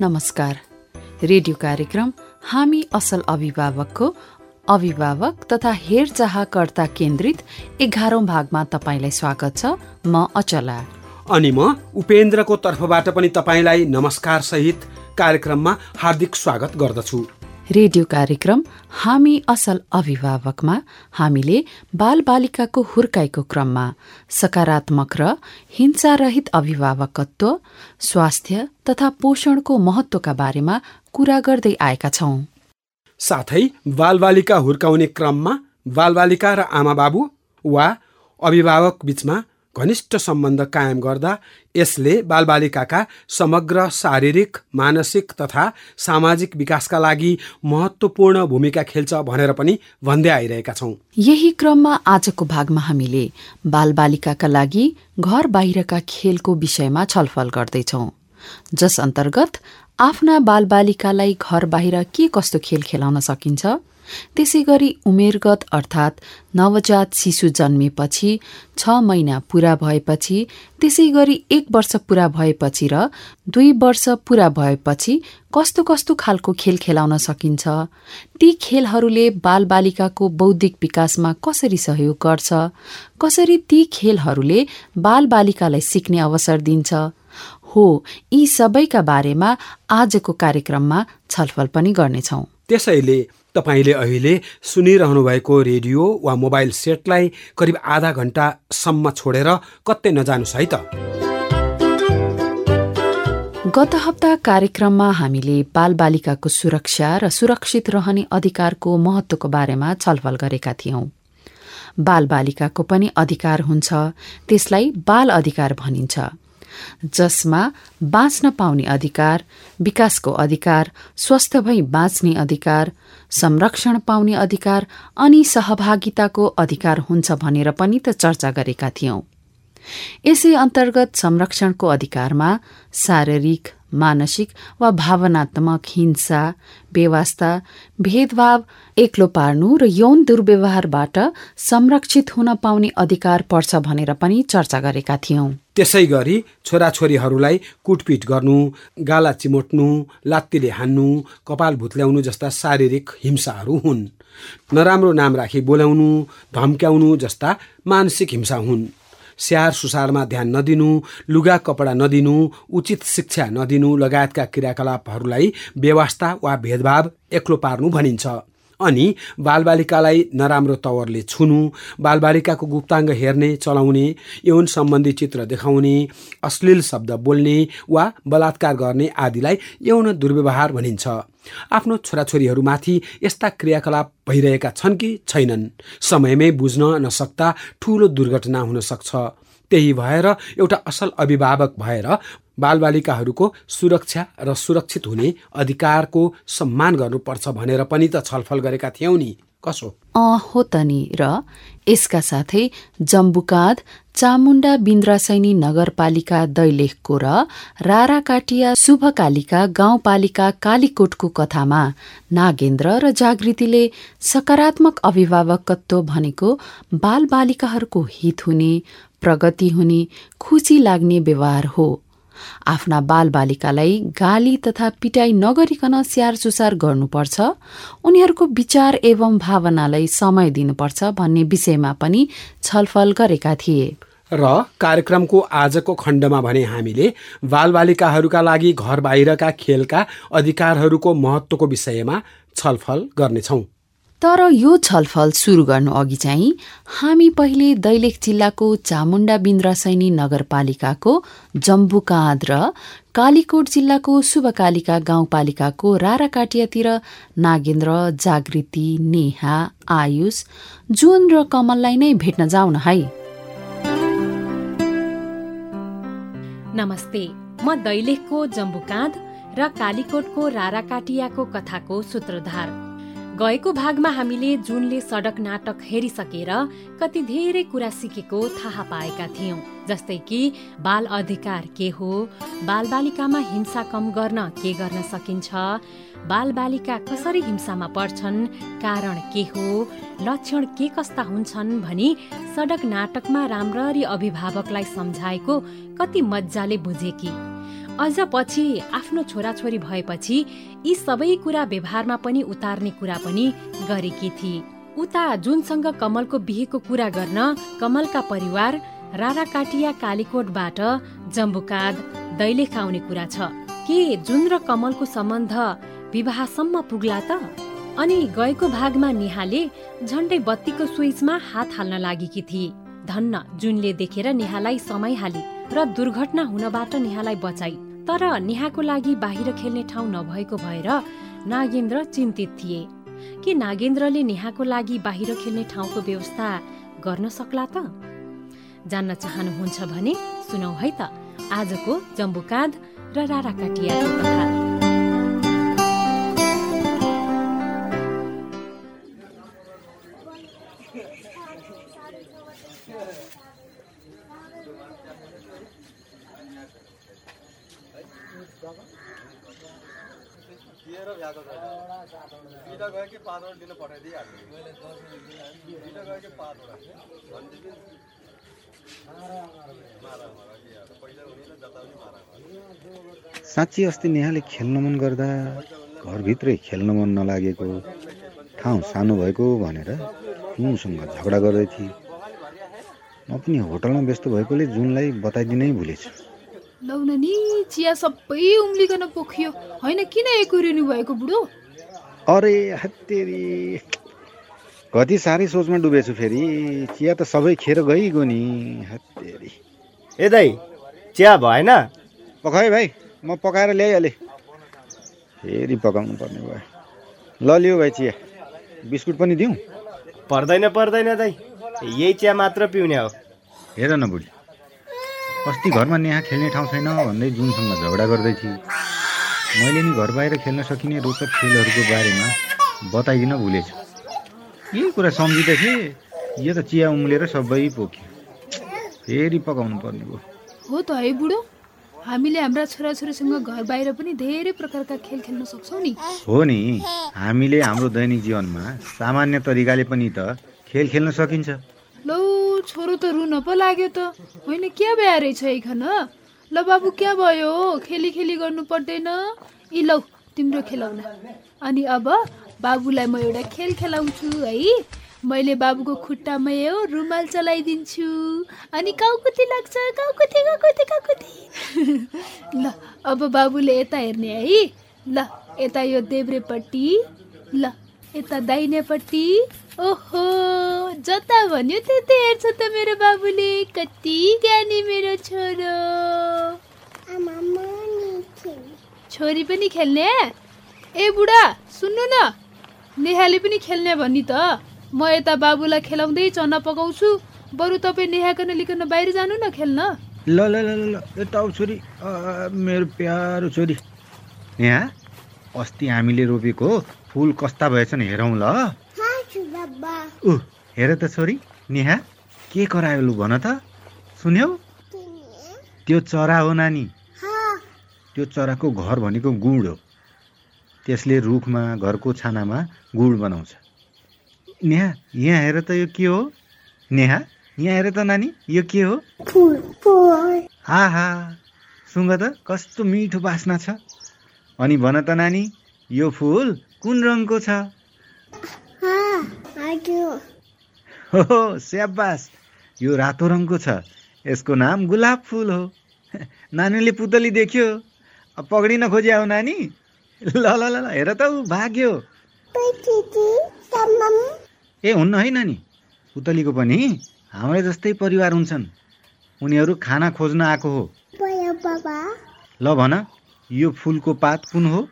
नमस्कार। रेडियो कार्यक्रम हामी असल अभिभावकको अभिभावक तथा हेरचाहकर्ता केन्द्रित एघारौं भागमा तपाईँलाई स्वागत छ। म अचला। अनि म उपेन्द्रको तर्फबाट पनि तपाईँलाई नमस्कार सहित कार्यक्रममा हार्दिक स्वागत गर्दछु। रेडियो कार्यक्रम हामी असल अभिभावकमा हामीले बालबालिकाको हुर्काइको क्रममा सकारात्मक र हिंसारहित अभिभावकत्व स्वास्थ्य तथा पोषणको महत्वका बारेमा कुरा गर्दै आएका छौं। साथै बालबालिका हुर्काउने क्रममा बालबालिका र आमा बाबु वा अभिभावक बीचमा घनिष्ठ सम्बन्ध कायम गर्दा यसले बालबालिकाका समग्र शारीरिक मानसिक तथा सामाजिक विकासका लागि महत्त्वपूर्ण भूमिका खेल्छ भनेर पनि भन्दै आइरहेका छौँ। यही क्रममा आजको भागमा हामीले बालबालिकाका लागि घर बाहिरका खेलको विषयमा छलफल गर्दैछौँ। जस अन्तर्गत आफ्ना बालबालिकालाई घर बाहिर के कस्तो खेल खेलाउन सकिन्छ त्यसै गरी उमेरगत अर्थात् नवजात शिशु जन्मेपछि छ महिना पूरा भएपछि त्यसै गरी एक वर्ष पूरा भएपछि र दुई वर्ष पूरा भएपछि कस्तो कस्तो खालको खेल खेलाउन सकिन्छ? ती खेलहरूले बालबालिकाको बौद्धिक विकासमा कसरी सहयोग गर्छ? कसरी ती खेलहरूले बालबालिकालाई सिक्ने अवसर दिन्छ? हो यी सबैका बारेमा आजको कार्यक्रममा छलफल पनि गर्नेछौँ। त्यसैले तपाईँले अहिले सुनिरहनु भएको रेडियो वा मोबाइल सेटलाई करिब आधा घन्टासम्म छोडेर कतै नजानुहोस् है त। गत हप्ता कार्यक्रममा हामीले बालबालिकाको सुरक्षा र सुरक्षित रहने अधिकारको महत्वको बारेमा छलफल गरेका थियौं। बालबालिकाको पनि अधिकार हुन्छ त्यसलाई बाल अधिकार भनिन्छ। जसमा बाँच्न पाउने अधिकार विकासको अधिकार स्वस्थ भई बाँच्ने अधिकार संरक्षण पाउने अधिकार अनि सहभागिताको अधिकार हुन्छ भनेर पनि त चर्चा गरेका थियौं। यसै अन्तर्गत संरक्षणको अधिकारमा शारीरिक मानसिक वा भावनात्मक हिंसा बेवास्ता भेदभाव एक्लो पार्नु र यौन दुर्व्यवहारबाट संरक्षित हुन पाउने अधिकार पर्छ भनेर पनि चर्चा गरेका थियौं। त्यसै गरी छोराछोरीहरूलाई कुटपिट गर्नु गाला चिमोट्नु लात्तीले हान्नु कपाल भुत्ल्याउनु जस्ता शारीरिक हिंसाहरू हुन्। नराम्रो नाम राखी बोलाउनु धम्क्याउनु जस्ता मानसिक हिंसा हुन्। स्याहार सुसारमा ध्यान नदिनु लुगा कपडा नदिनु उचित शिक्षा नदिनु लगायतका क्रियाकलापहरूलाई व्यवस्था वा भेदभाव एक्लो पार्नु भनिन्छ। अनि बालबालिकालाई नराम्रो तवरले छुनु बालबालिकाको गुप्ताङ्ग हेर्ने चलाउने यौन सम्बन्धी चित्र देखाउने अश्लील शब्द बोल्ने वा बलात्कार गर्ने आदिलाई यौन दुर्व्यवहार भनिन्छ। आफ्नो छोराछोरीहरूमाथि यस्ता क्रियाकलाप भइरहेका छन् कि छैनन्? समयमै बुझ्न नसक्दा ठुलो दुर्घटना हुन सक्छ। त्यही भएर एउटा असल अभिभावक भएर बालबालिकाहरूको सुरक्षा र सुरक्षित हुने अधिकारको सम्मान गर्नुपर्छ भनेर पनि त छलफल गरेका थियौँ नि। कसो? हो त नि र यसका साथै जम्बुकाद चामुण्डा बिन्द्रासैनी नगरपालिका दैलेखको र राराकाटिया शुभकालिका गाउँपालिका कालीकोटको कथामा नागेन्द्र र जागृतिले सकारात्मक अभिभावकत्व भनेको बालबालिकाहरूको हित हुने प्रगति हुने खुसी लाग्ने व्यवहार हो। आफ्ना बालबालिकालाई गाली तथा पिटाई नगरिकन स्याहार सुसार गर्नुपर्छ। उनीहरूको विचार एवं भावनालाई समय दिनुपर्छ भन्ने विषयमा पनि छलफल गरेका थिए। र कार्यक्रमको आजको खण्डमा भने हामीले बालबालिकाहरूका लागि घर बाहिरका खेलका अधिकारहरूको महत्त्वको विषयमा छलफल गर्नेछौँ। तर यो छलफल सुरु गर्नु अघि चाहिँ हामी पहिले दैलेख जिल्लाको चामुण्डा बिन्द्रसैनी नगरपालिकाको जम्बुकाँद र कालीकोट जिल्लाको शुभकालिका गाउँपालिकाको राराकाटियातिर नागेन्द्र जागृति नेहा आयुष जुन र कमललाई नै भेट्न जाउन है। नमस्ते म दैलेखको जम्बुकाँद र कालीकोटको राराकाटियाको कथाको सूत्रधार। गएको भागमा हामीले जुनले सडक नाटक हेरिसकेर कति धेरै कुरा सिकेको थाहा पाएका थियौँ जस्तै कि बाल अधिकार के हो बालबालिकामा हिंसा कम गर्न के गर्न सकिन्छ बालबालिका कसरी हिंसामा पर्छन् कारण के हो लक्षण के कस्ता हुन्छन् भनी सडक नाटकमा राम्ररी अभिभावकलाई सम्झाएको कति मजाले बुझेकी अझ पछि आफ्नो छोराछोरी भएपछि यी सबै कुरा व्यवहारमा पनि उतार्ने कुरा पनि गरेकी थिए उता जुनसँग कमलको बिहेको कुरा गर्न कमलका परिवार राराकाटिया कालीकोटबाट जम्बुकाद दैलेख आउने कुरा छ। के जुन र कमलको सम्बन्ध विवाहसम्म पुग्ला त? अनि गएको भागमा नेहाले झन्डै बत्तीको स्विचमा हात हाल्न लागेकी थिए धन्न जुनले देखेर नेहालाई समाइहाली र दुर्घटना हुनबाट नेहालाई बचाई। तर नेहाको लागि बाहिर खेल्ने ठाउँ नभएको भएर नागेन्द्र चिन्तित थिए। के नागेन्द्रले नेहाको लागि बाहिर खेल्ने ठाउँको व्यवस्था गर्न सक्ला त? जान्न चाहनुहुन्छ भने सुनौ है त। आजको जम्बुकाँध र राराकाटियाको कथा। गयो। कि पाँचवटा दिन गयो कि पाँचवटा साँच्ची अस्ति नेहाले खेल्न मन गर्दा घरभित्रै खेल्न मन नलागेको ठाउँ सानो भएको भनेर मुसँग झगडा गर्दै थिए। म पनि होटलमा व्यस्त भएकोले जुनलाई बताइदिनै भुलेछु। लौ नि चिया सबै उम्लिकन पोखियो। होइन किन एकुरिनु भएको बुढो? अरे हत्तेरी। कति साह्रै सोचमा डुबेछु फेरि। चिया त सबै खेर गइगयो नि हत्तेरी। ए दाइ चिया भएन? पकाए भाइ म पकाएर ल्याइहालेँ। फेरि पकाउनु पर्ने भयो। ल लियो भाइ चिया। बिस्कुट पनि दिउँ। पर्दैन पर्दैन दाइ यही चिया मात्र पिउने हो। हेर न बुढी। अस्ति घरमा नेहा खेल्ने ठाउँ छैन भन्दै जुनसँग झगडा गर्दै थिए। मैले नि घर बाहिर खेल्न सकिने रोचक खेलहरूको बारेमा बताइदिन भुलेछु। यही कुरा सम्झिँदै थिएँ। यो त चिया उम्लेर सबै पोख्यो। फेरि पकाउनु पर्ने भयो। हो त है बुढो। हामीले हाम्रा छोराछोरीसँग घर बाहिर पनि धेरै प्रकारका खेल खेल्न सक्छौँ नि। हो नि। हामीले हाम्रो दैनिक जीवनमा सामान्य तरिकाले पनि त खेल खेल्न सकिन्छ। छोरो त रुन पो लाग्यो त। होइन क्या भ्या रहेछ एखन ल बाबु क्या भयो? खेली खेली गर्नु पर्दैन। इ लौ तिम्रो खेलाउन अनि अब बाबुलाई म एउटा खेल खेलाउँछु है? मैले बाबुको खुट्टामा यो रुमाल चलाइदिन्छु। अनि काउकुती लाग्छ काउकुती काउकुती काउकुती। ल अब बाबुले यता हेर्ने है? ल यता यो देब्रेपट्टि। ल यता दाहिनेपट्टि ओहो जता भन्यो त्यतै हेर्छ त मेरो बाबुले कति ज्ञानी मेरो छोरो छोरी पनि खेल्ने ए बुढा सुन्नु न नेहाले पनि खेल्ने भन्ने त म यता बाबुलाई खेलाउँदै चना पकाउँछु बरु तपाईँ नेहाकन लिकन बाहिर जानु न खेल्न ल ल ल ल यता छोरी मेरो प्यारो छोरी नेहा अस्ति हामीले रोपेको फुल कस्ता भएछन् हेरौँ ल ऊ हेर त छोरी नेहा के करायो लु भन त? सुन्यौ। त्यो चरा हो नानी। त्यो चराको घर भनेको गुड हो। त्यसले रुखमा घरको छानामा गुड बनाउँछ। नेहा यहाँ हेर त यो के हो? नेहा यहाँ हेर त नानी यो के हो? हा हा सुँग त कस्तो मिठो बास्ना छ। अनि भन त नानी यो फुल कुन रङको छ? हो स्याबास यो रातो रङको छ। यसको नाम गुलाब फुल हो। नानीले पुतली देख्यो। पक्रिन खोज्या हो नानी। ल ल ल हेर त ऊ भाग्यो। ए हुन्न है नानी। पुतलीको पनि हाम्रै जस्तै परिवार हुन्छन्। उनीहरू खाना खोज्न आएको हो। ल भन यो फुलको पात कुन हो?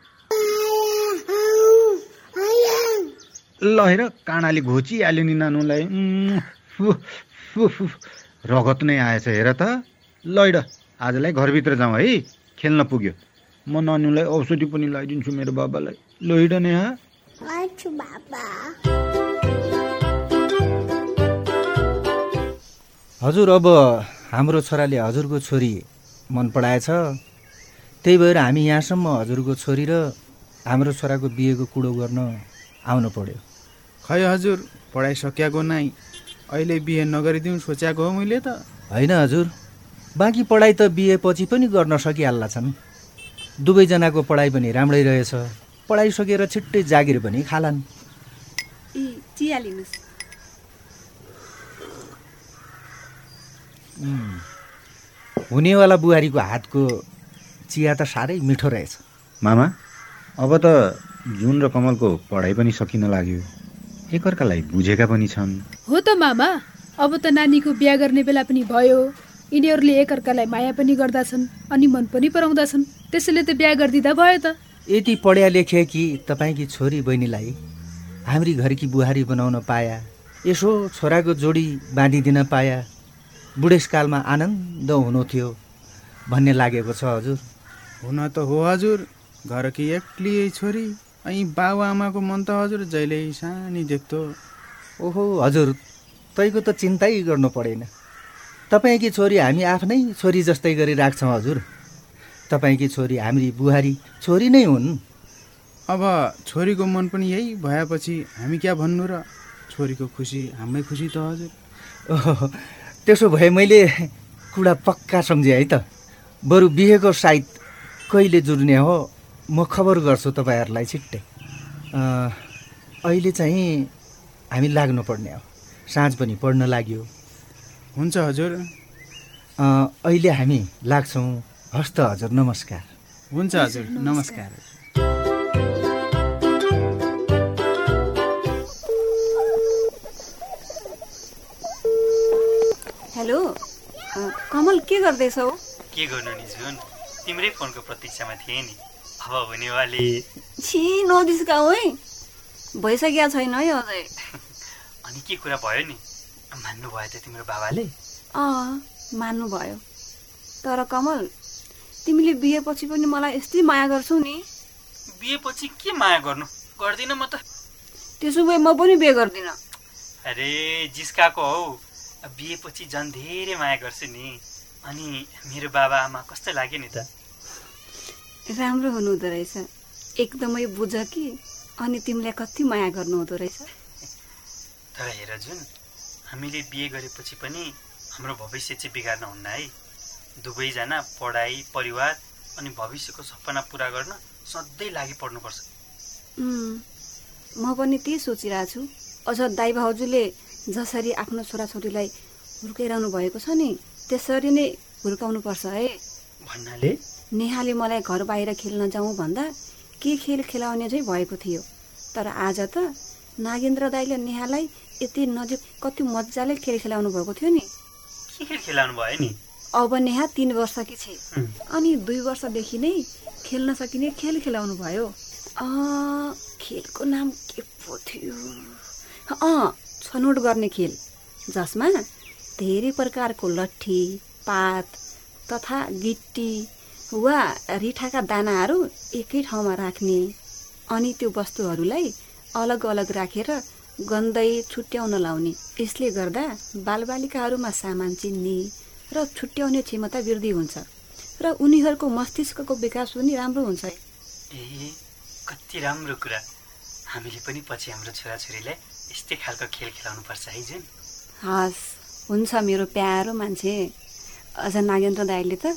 ल हेर काँडाले घोचिहाल्यो नि नानुलाई। रगत नै आएछ हेर त। ल हिँड आजलाई घरभित्र जाउँ है। खेल्न पुग्यो। म नानीलाई औषधि पनि लगाइदिन्छु मेरो बाबालाई। ल हिँड ने हजुर अब हाम्रो छोराले हजुरको छोरी मन पराएछ। त्यही भएर हामी यहाँसम्म हजुरको छोरी र हाम्रो छोराको बिहेको कुरो गर्न आउनु पर्यो खै हजुर पढाइ सकिएको नै अहिले बिहे नगरिदिउँ सोचेको हो मैले त। होइन हजुर। बाँकी पढाइ त बिहेपछि पनि गर्न सकिहाल्ला छन्। दुवैजनाको पढाइ पनि राम्रै रहेछ। पढाइ सकेर छिट्टै जागिर पनि खालान्। हुनेवाला बुहारीको हातको चिया त साह्रै मिठो रहेछ। मामा अब त जुन र कमलको पढाइ पनि सकिन लाग्यो। एकअर्कालाई बुझेका पनि छन्। हो त मामा अब त नानीको बिहा गर्ने बेला पनि भयो। यिनीहरूले एकअर्कालाई माया पनि गर्दछन् अनि मन पनि पराउँदछन्। त्यसैले त बिहा गरिदिँदा भयो त। यति पढ्या लेखे कि तपाईँकी छोरी बहिनीलाई हाम्री घरकी बुहारी बनाउन पाया यसो छोराको जोडी बाँधिदिन पाया बुढेसकालमा आनन्द हुनु थियो भन्ने लागेको छ हजुर। हुन त हो हजुर घरकी एक्लै छोरी। अनि बाबुआमाको मन त हजुर जहिले सानी देख्थो ओहो हजुर तैको त चिन्तै गर्नु परेन। तपाईँकी छोरी हामी आफ्नै छोरी जस्तै गरी राख्छौँ हजुर। तपाईँकी छोरी हाम्री बुहारी छोरी नै हुन्। अब छोरीको मन पनि यही भएपछि हामी क्या भन्नु र छोरीको खुसी हाम्रै खुसी त हजुर। ओहो त्यसो भए मैले कुरा पक्का सम्झेँ है त। बरु बिहेको साइत कहिले जुर्ने हो? म खबर गर्छु तपाईँहरूलाई छिट्टै। अँ, अहिले चाहिँ हामी लाग्नुपर्ने हो। साँझ पनि पढ्न लाग्यो। हुन्छ हजुर। अँ, अहिले हामी लाग्छौँ। हस्त हजुर नमस्कार। हुन्छ हजुर नमस्कार। हेलो अ, कमल के गर्दैछौ? के गर्नु नि जुन? तिम्रै फोनको प्रतीक्षामा थिएँ नि। अब हुनेवाले छि नजिस्काऊ है भइसकेको छैन है अझै। अनि के कुरा भयो नि? मान्नु भयो त तिम्रो बाबाले? अँ मान्नुभयो। तर कमल तिमीले बिहेपछि पनि मलाई यस्तै माया गर्छौ नि। बिहेपछि के माया गर्नु? गर्दिनँ म त। त्यसो भए म पनि बिहे गर्दिनँ। अरे जिस्काको हौ। बिहेपछि झन् धेरै माया गर्छु नि। अनि मेरो बाबा आमा कस्तो लाग्यो नि त? राम्रो हुनुहुँदो रहेछ। एकदमै बुझ कि अनि तिमीलाई कति माया गर्नु हुँदो रहेछ। तर हेर जुन हामीले बिहे गरेपछि पनि हाम्रो भविष्य चाहिँ बिगार्न हुन्न है। दुवैजना पढाइ परिवार अनि भविष्यको सपना पुरा गर्न सधैँ लागि पर्नुपर्छ। म पनि त्यही सोचिरहेको छु। अझ दाइ भाउजूले जसरी आफ्नो छोराछोरीलाई हुर्काइरहनु भएको छ नि त्यसरी नै हुर्काउनुपर्छ है। भन्नाले नेहाले मलाई घर बाहिर खेल्न जाउँ भन्दा के खेल खेलाउने चाहिँ भएको थियो। तर आज त नागेन्द्र दाईले नेहालाई यति नजिक कति मजाले खेल खेलाउनु भएको थियो नि। के खेल खेलाउनु भयो नि? अब नेहा तिन वर्षकी छे। अनि दुई वर्षदेखि नै खेल्न सकिने खेल खेलाउनु भयो। अँ, खेलको नाम के पो थियो? अँ छनौट गर्ने खेल जसमा धेरै प्रकारको लट्ठी पात तथा गिट्टी वा रिठाका दानाहरू एकै ठाउँमा राख्ने। अनि त्यो वस्तुहरूलाई अलग अलग राखेर गन्दै छुट्याउन लाउने। यसले गर्दा बालबालिकाहरूमा सामान चिन्ने र छुट्याउने क्षमता वृद्धि हुन्छ र उनीहरूको मस्तिष्कको विकास पनि राम्रो हुन्छ। ए कति राम्रो कुरा। हामीले पनि पछि हाम्रो छोराछोरीलाई यस्तै खालको खेल खेलाउनु पर्छ है जुन। हस् हुन्छ मेरो प्यारो मान्छे। अझ नागेन्द्र दाईले त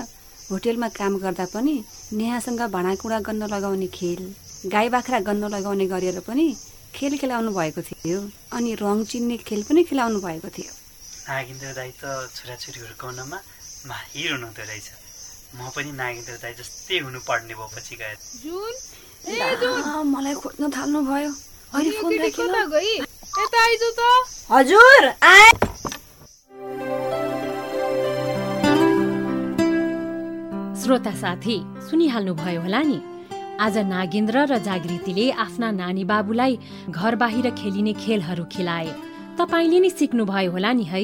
होटेलमा काम गर्दा पनि नेहासँग भाँडाकुँडा गर्न लगाउने खेल गाई बाख्रा गन्न लगाउने गरेर पनि खेल खेलाउनु भएको थियो अनि रङ चिन्ने खेल पनि खेलाउनु भएको थियो। नागेन्द्र दाई त छोराछोरी हुर्काउनमा माहिर हुनुहुँदो रहेछ। म पनि नागेन्द्र दाई जस्तै हुनु पर्ने भयो पछि गएर मलाई खोज्न थाल्नु भयो हजुर श्रोता साथी सुनिहाल्नुभयो होला नि। आज नागेन्द्र र जागृतिले आफ्ना नानी बाबुलाई घर बाहिर खेलिने खेलहरू खेलाए। तपाईँले नि सिक्नुभयो होला नि है?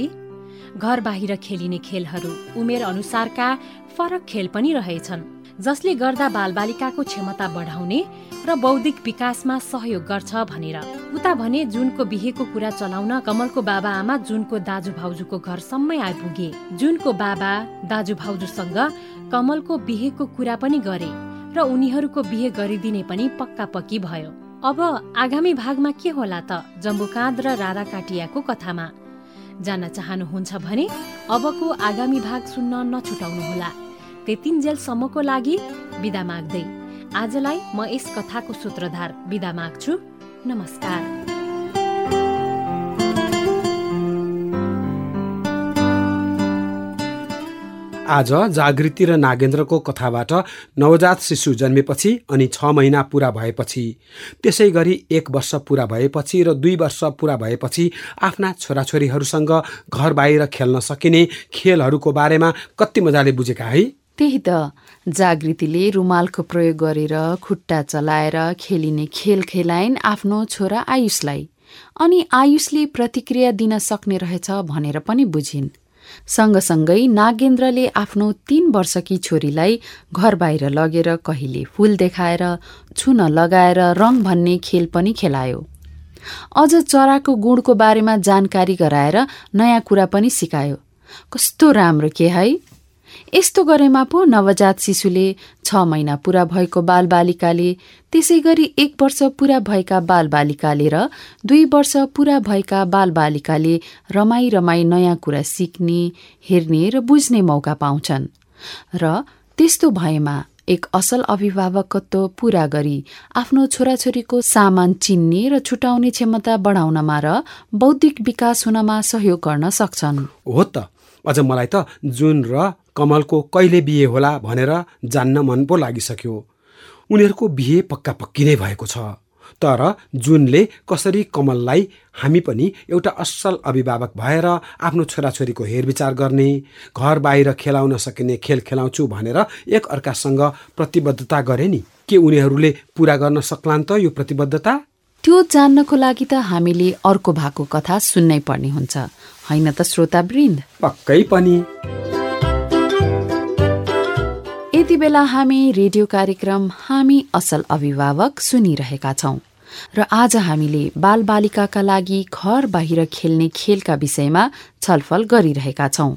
घर बाहिर खेलिने खेलहरू उमेर अनुसारका फरक खेल पनि रहेछन्। जसले गर्दा बालबालिकाको क्षमता बढाउने र बौद्धिक विकासमा सहयोग गर्छ भनेर। उता भने जुनको बिहेको कुरा चलाउन कमलको बाबा आमा जुनको दाजु भाउजूको घरसम्मै आइपुगे। जुनको बाबा दाजु भाउजूसँग कमलको बिहेको कुरा पनि गरे र उनीहरूको बिहे गरिदिने पनि पक्का पक्की भयो। अब आगामी भागमा के होला त जम्बुकाँद र राधा काटियाको कथामा? जान चाहनुहुन्छ भने अबको आगामी भाग सुन्न नछुटाउनुहोला। त्यतिन्जेलसम्मको लागि बिदा माग्दै आजलाई म यस कथाको सूत्रधार बिदा माग्छु। नमस्कार। आज जागृति र नागेन्द्रको कथाबाट नवजात शिशु जन्मेपछि अनि छ महिना पुरा भएपछि त्यसै गरी एक वर्ष पुरा भएपछि र दुई वर्ष पुरा भएपछि आफ्ना छोराछोरीहरूसँग घर बाहिर खेल्न सकिने खेलहरूको बारेमा कति मजाले बुझेका है? त्यही त। जागृतिले रुमालको प्रयोग गरेर खुट्टा चलाएर खेलिने खेल खेलाइन् आफ्नो छोरा आयुषलाई। अनि आयुषले प्रतिक्रिया दिन सक्ने रहेछ भनेर पनि बुझिन्। सँगसँगै नागेन्द्रले आफ्नो तीन वर्षकी छोरीलाई घर बाहिर लगेर कहिले फूल देखाएर छुन लगाएर रङ भन्ने खेल पनि खेलायो। अझ चराको गुणको बारेमा जानकारी गराएर नयाँ कुरा पनि सिकायो। कस्तो राम्रो के है! यस्तो गरेमा पो नवजात शिशुले छ महिना पुरा भएको बालबालिकाले त्यसै गरी एक वर्ष पुरा भएका बालबालिकाले र दुई वर्ष पुरा भएका बालबालिकाले रमाई रमाई नयाँ कुरा सिक्ने हेर्ने र बुझ्ने मौका पाउँछन्। र त्यस्तो भएमा एक असल अभिभावकत्व पूरा गरी आफ्नो छोराछोरीको सामान चिन्ने र छुटाउने क्षमता बढाउनमा र बौद्धिक विकास हुनमा सहयोग गर्न सक्छन्। हो त। अझ मलाई त जुन र कमलको कहिले बिहे होला भनेर जान्न मन पो लागिसक्यो। उनीहरूको बिहे पक्का पक्की नै भएको छ। तर जुनले कसरी कमललाई हामी पनि एउटा असल अभिभावक भएर आफ्नो छोराछोरीको हेरविचार गर्ने घर बाहिर खेलाउन सकिने खेल खेलाउँछु भनेर एक अर्कासँग प्रतिबद्धता गरे नि के उनीहरूले पुरा गर्न सक्लान् त यो प्रतिबद्धता? त्यो जान्नको लागि त हामीले अर्को भएको कथा सुन्नै पर्ने हुन्छ। होइन त श्रोतावृन्द? पक्कै पनि। यति बेला हामी रेडियो कार्यक्रम हामी असल अभिभावक सुनिरहेका छौं र आज हामीले बालबालिकाका लागि घर बाहिर खेल्ने खेलका विषयमा छलफल गरिरहेका छौं।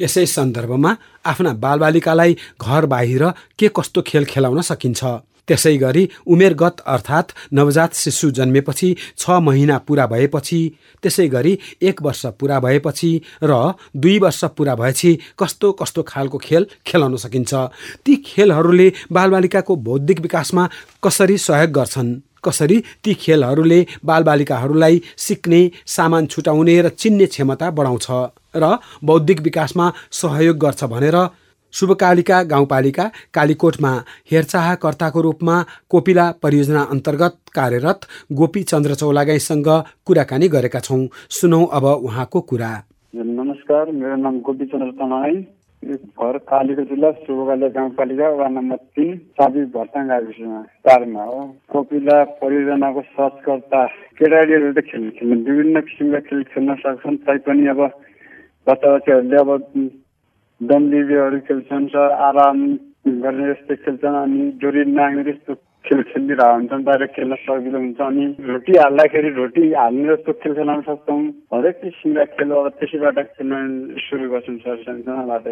यसै सन्दर्भमा आफ्ना बालबालिकालाई घर बाहिर के कस्तो खेल खेलाउन सकिन्छ? त्यसै गरी उमेरगत अर्थात् नवजात शिशु जन्मेपछि छ महिना पुरा भएपछि त्यसै गरी एक वर्ष पुरा भएपछि र दुई वर्ष पुरा भएपछि कस्तो कस्तो खालको खेल खेलाउन सकिन्छ? ती खेलहरूले बालबालिकाको बौद्धिक विकासमा कसरी सहयोग गर्छन्? कसरी ती खेलहरूले बालबालिकाहरूलाई सिक्ने सामान छुटाउने र चिन्ने क्षमता बढाउँछ र बौद्धिक विकासमा सहयोग गर्छ भनेर शुभकालिका गाउँपालिका कालीकोटमा हेरचाहकर्ताको रूपमा कोपिला परियोजना अन्तर्गत कार्यरत गोपी चन्द्र चौलागाईसँग कुराकानी गरेका छौँ। सुनौ अब उहाँको कुरा। नमस्कार मेरो नाम गोपी चन्द्र चौलागाई। घर कालीको जिल्ला शुभकालिका गाउँपालिका वार्ड नम्बर तिन साबी भर्ताङ गाविसमा चारमा हो। कोपिला परियोजनाको सर्चकर्ता केटाकेटीहरू त खेल खेल्नु विभिन्न किसिमका खेल खेल्न सक्छन् तैपनि अब बच्चा बच्चाहरूले अब दमदिबीहरू खेल्छन् सर आराम गर्ने जस्तै खेल्छन् अनि डोरी नाग्ने जस्तो खेल खेलिरहेको हुन्छन् बाहिर खेल्न सजिलो हुन्छ अनि रोटी हाल्दाखेरि रोटी हाल्ने जस्तो खेल खेलाउन सक्छौँ हरेक किसिमका खेल अब त्यसैबाट खेल्न सुरु गर्छौँ सर सानोसानोबाट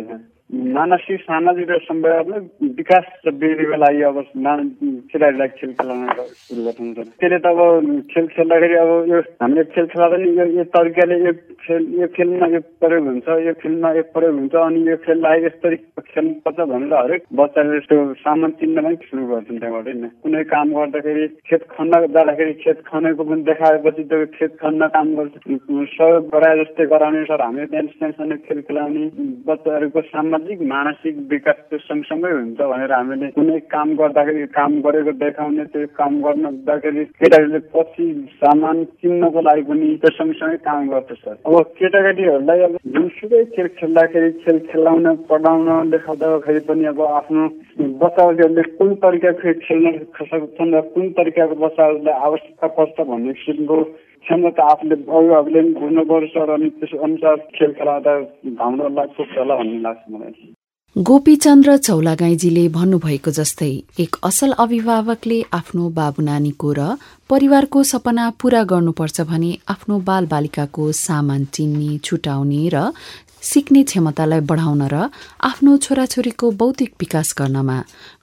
मानसिक सामाजिक र सम्वेदना विकास र वृद्धिको लागि अब केटाहरूलाई खेल खेलाउन सुरु गर्छौँ त्यसले त अब खेल खेल्दाखेरि अब यो हामीले खेल खेल्दा पनि यो तरिकाले यो खेल यो खेलमा यो प्रयोग हुन्छ यो खेलमा यो प्रयोग हुन्छ अनि यो खेललाई यसरी खेल्नुपर्छ भनेर हरेक बच्चाले यस्तो सामान चिन्न पनि सुरु गर्छन् त्यहाँबाट नै कुनै काम गर्दाखेरि खेत खन्न जाँदाखेरि खेत खनेको पनि देखाएपछि त्यो खेत खन्न काम गर्छ। सहयोग गराए जस्तै गराउने सर हामीले त्यहाँ सानो खेल खेलाउने बच्चाहरूको सामाजिक मानसिक विकास त्यो सँगसँगै हुन्छ भनेर हामीले कुनै काम गर्दाखेरि काम गरेको देखाउने त्यो काम गर्दाखेरि केटाकेटीले पछि सामान चिन्नको लागि पनि त्यो सँगसँगै काम गर्छ सर। अब केटाकेटीहरूलाई अब जुनसुकै खेल खेल्दाखेरि खेल खेलाउन पढाउन देखाउँदाखेरि पनि अब आफ्नो बच्चाहरूले कुन तरिकाको खेल्न सक्छन् र कुन तरिकाको बच्चाहरूलाई आवश्यकता पर्छ भन्ने किसिमको क्षमता आफूले अभिभावकले पनि बुझ्नुपर्छ र अनि त्यस अनुसार खेल खेलाउँदा हाम्रो लाग्छ होला भन्ने लाग्छ मलाई। गोपीचन्द्र चौलागाईजीले भन्नुभएको जस्तै एक असल अभिभावकले आफ्नो बाबु नानीको र परिवारको सपना पूरा गर्नुपर्छ भने आफ्नो बालबालिकाको सामान चिन्ने छुटाउने र सिक्ने क्षमतालाई बढाउन र आफ्नो छोराछोरीको बौद्धिक विकास गर्नमा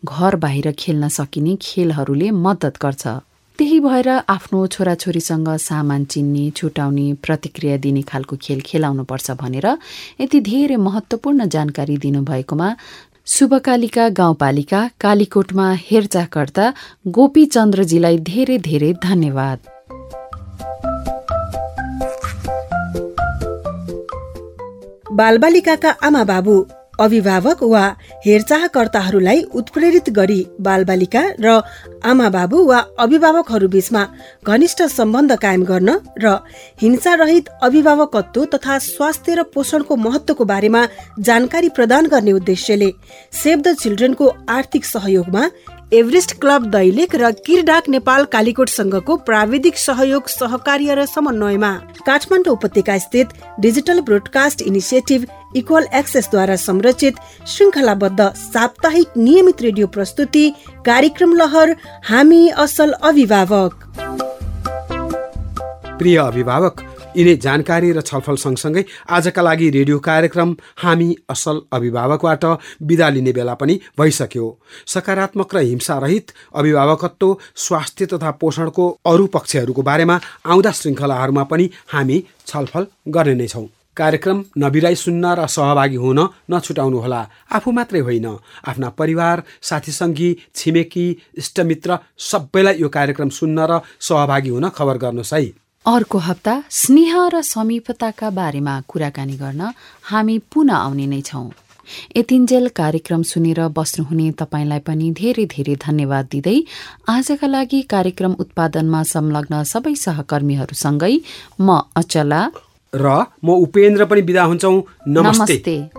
घर बाहिर खेल्न सकिने खेलहरूले मद्दत गर्छ। त्यही भएर आफ्नो छोराछोरीसँग सामान चिन्ने छुटाउने प्रतिक्रिया दिने खालको खेल खेलाउनुपर्छ भनेर यति धेरै महत्त्वपूर्ण जानकारी दिनुभएकोमा शुभकालिका गाउँपालिका कालीकोटमा हेरचाहकर्ता गोपीचन्द्रजीलाई धेरै धेरै धन्यवाद। बालबालिकाका आमा बाबु अभिभावक वा हेरचाहकर्ताहरूलाई उत्प्रेरित गरी बालबालिका र आमा बाबु वा अभिभावकहरू बीचमा घनिष्ठ सम्बन्ध कायम गर्न र हिंसारहित अभिभावकत्व तथा स्वास्थ्य र पोषणको महत्वको बारेमा जानकारी प्रदान गर्ने उद्देश्यले सेभ द चिल्ड्रेनको आर्थिक सहयोगमा एभरेस्ट क्लब दैलेख र किरडाक नेपाल कालीकोट संघको प्राविधिक सहयोग सहकार्य र समन्वयमा काठमाडौँ उपत्यका स्थित डिजिटल ब्रोडकास्ट इनिसिएटिभ इक्वल एक्सेसद्वारा संरचित श्रृङ्खलाबद्ध साप्ताहिक नियमित रेडियो प्रस्तुति कार्यक्रम लहर हामी असल अभिभावक। प्रिय अभिभावक यिनै जानकारी र छलफल सँगसँगै आजका लागि रेडियो कार्यक्रम हामी असल अभिभावकबाट बिदा लिने बेला पनि भइसक्यो। सकारात्मक र हिंसारहित अभिभावकत्व स्वास्थ्य तथा पोषणको अरू पक्षहरूको बारेमा आउँदा श्रृङ्खलाहरूमा पनि हामी छलफल गर्ने नै छौँ। कार्यक्रम नबिराई सुन्न र सहभागी हुन नछुटाउनुहोला। आफू मात्रै होइन। आफ्ना परिवार साथीसङ्गी छिमेकी इष्टमित्र सबैलाई यो कार्यक्रम सुन्न र सहभागी हुन खबर गर्नुहोस् है अर्को हप्ता स्नेह र समीपताका बारेमा कुराकानी गर्न हामी पुनः आउने नै छौँ। यतिन्जेल कार्यक्रम सुनेर बस्नुहुने तपाईँलाई पनि धेरै धेरै धन्यवाद दिँदै आजका लागि कार्यक्रम उत्पादनमा संलग्न सबै सहकर्मीहरूसँगै म अचला र म उपेन्द्र पनि बिदा हुन्छौ। नमस्ते, नमस्ते।